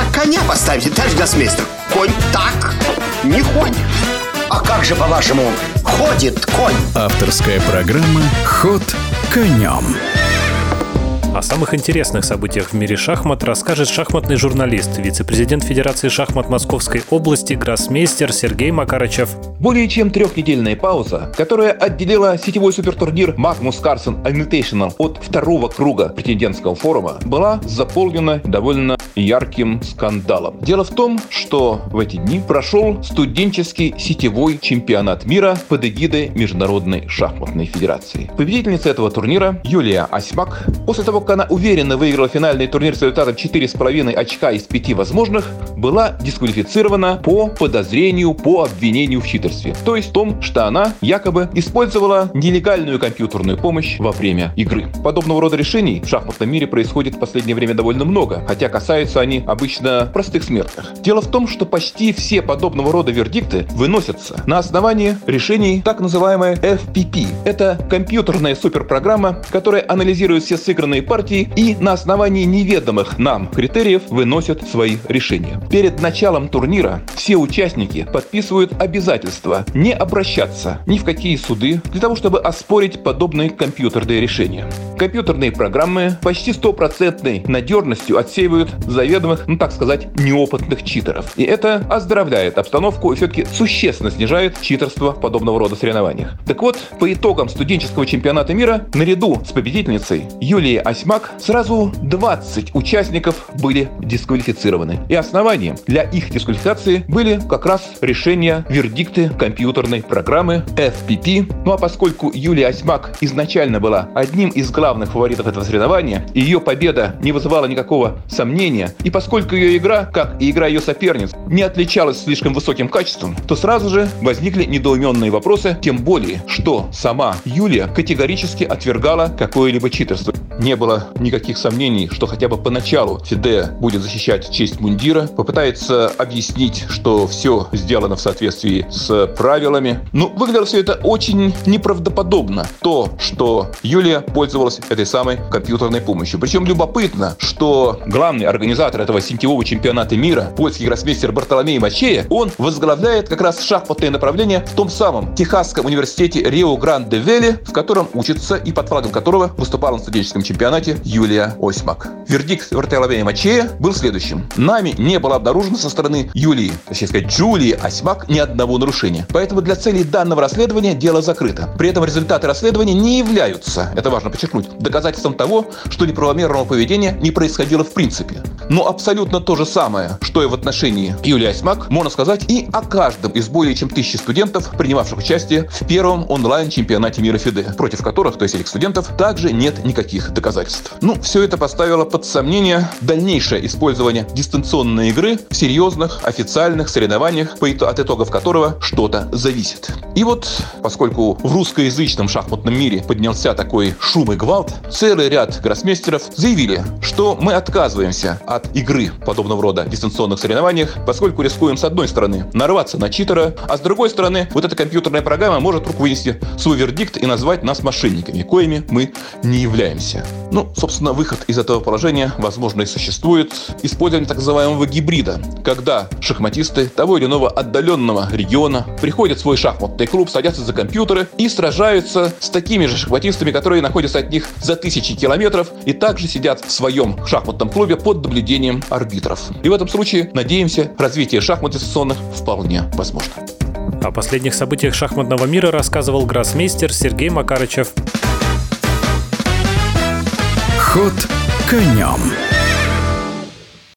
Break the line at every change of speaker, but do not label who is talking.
как коня поставите, товарищ гроссмейстер? Конь так не ходит. А как же, по-вашему, ходит конь?
Авторская программа «Ход конем».
О самых интересных событиях в мире шахмат расскажет шахматный журналист, вице-президент Федерации шахмат Московской области, гроссмейстер Сергей Макарычев.
Более чем трехнедельная пауза, которая отделила сетевой супертурнир Magnus Carlsen Invitational от второго круга претендентского форума, была заполнена довольно ярким скандалом. Дело в том, что в эти дни прошел студенческий сетевой чемпионат мира под эгидой Международной шахматной федерации. Победительница этого турнира Юлия Осьмак после того, как она уверенно выиграла финальный турнир с результатом 4,5 очка из 5 возможных, была дисквалифицирована по подозрению по обвинению в читерстве. То есть в том, что она якобы использовала нелегальную компьютерную помощь во время игры. Подобного рода решений в шахматном мире происходит в последнее время довольно много, хотя касаются они обычно простых смертных. Дело в том, что почти все подобного рода вердикты выносятся на основании решений так называемой FPP. Это компьютерная суперпрограмма, которая анализирует все сыгранные партии и на основании неведомых нам критериев выносят свои решения. Перед началом турнира все участники подписывают обязательство не обращаться ни в какие суды для того, чтобы оспорить подобные компьютерные решения. Компьютерные программы почти стопроцентной надежностью отсеивают заведомых, ну так сказать, неопытных читеров. И это оздоровляет обстановку и все-таки существенно снижает читерство в подобного рода соревнованиях. Так вот, по итогам студенческого чемпионата мира, наряду с победительницей Юлией Осьмак, сразу 20 участников были дисквалифицированы. И основанием для их дисквалификации были как раз решения, вердикты компьютерной программы FPP. Ну а поскольку Юлия Осьмак изначально была одним из главных фаворитов этого соревнования, ее победа не вызывала никакого сомнения, и поскольку ее игра, как и игра ее соперниц, не отличалась слишком высоким качеством, то сразу же возникли недоуменные вопросы, тем более, что сама Юлия категорически отвергала какое-либо читерство. Не было никаких сомнений, что хотя бы поначалу Фиде будет защищать честь мундира, попытается объяснить, что все сделано в соответствии с правилами. Но ну, выглядело все это очень неправдоподобно. То, что Юлия пользовалась этой самой компьютерной помощью. Причем любопытно, что главный организатор этого сетевого чемпионата мира, польский гроссмейстер Бартоломей Мачея, он возглавляет как раз шахматное направление в том самом Техасском университете Рио-Гранде-Вели, в котором учится и под флагом которого выступал на студенческом чемпионате Юлия Осьмак. Вердикт Бартоломея Мачея был следующим. Нами не было обнаружено со стороны Юлии, точнее сказать, Джулии Осьмак ни одного нарушения. Поэтому для целей данного расследования дело закрыто. При этом результаты расследования не являются, это важно подчеркнуть, доказательством того, что неправомерного поведения не происходило в принципе. Но абсолютно то же самое, что и в отношении Юлии Осьмак, можно сказать и о каждом из более чем тысячи студентов, принимавших участие в первом онлайн-чемпионате мира ФИДЕ, против которых, то есть этих студентов, также нет никаких доказательств. Ну, все это поставило под сомнение дальнейшее использование дистанционной игры в серьезных официальных соревнованиях, от итогов которого что-то зависит. И вот, поскольку в русскоязычном шахматном мире поднялся такой шум и гвалт, целый ряд гроссмейстеров заявили, что мы отказываемся от игры подобного рода дистанционных соревнованиях, поскольку рискуем с одной стороны нарваться на читера, а с другой стороны вот эта компьютерная программа может вдруг вынести свой вердикт и назвать нас мошенниками, коими мы не являемся. Ну, собственно, выход из этого положения, возможно, и существует. Использование так называемого гибрида, когда шахматисты того или иного отдаленного региона приходят в свой шахматный клуб, садятся за компьютеры и сражаются с такими же шахматистами, которые находятся от них за тысячи километров и также сидят в своем шахматном клубе под наблюдением арбитров. И в этом случае, надеемся, развитие шахмат дистанционных вполне возможно.
О последних событиях шахматного мира рассказывал гроссмейстер Сергей Макарычев.
Ход конем.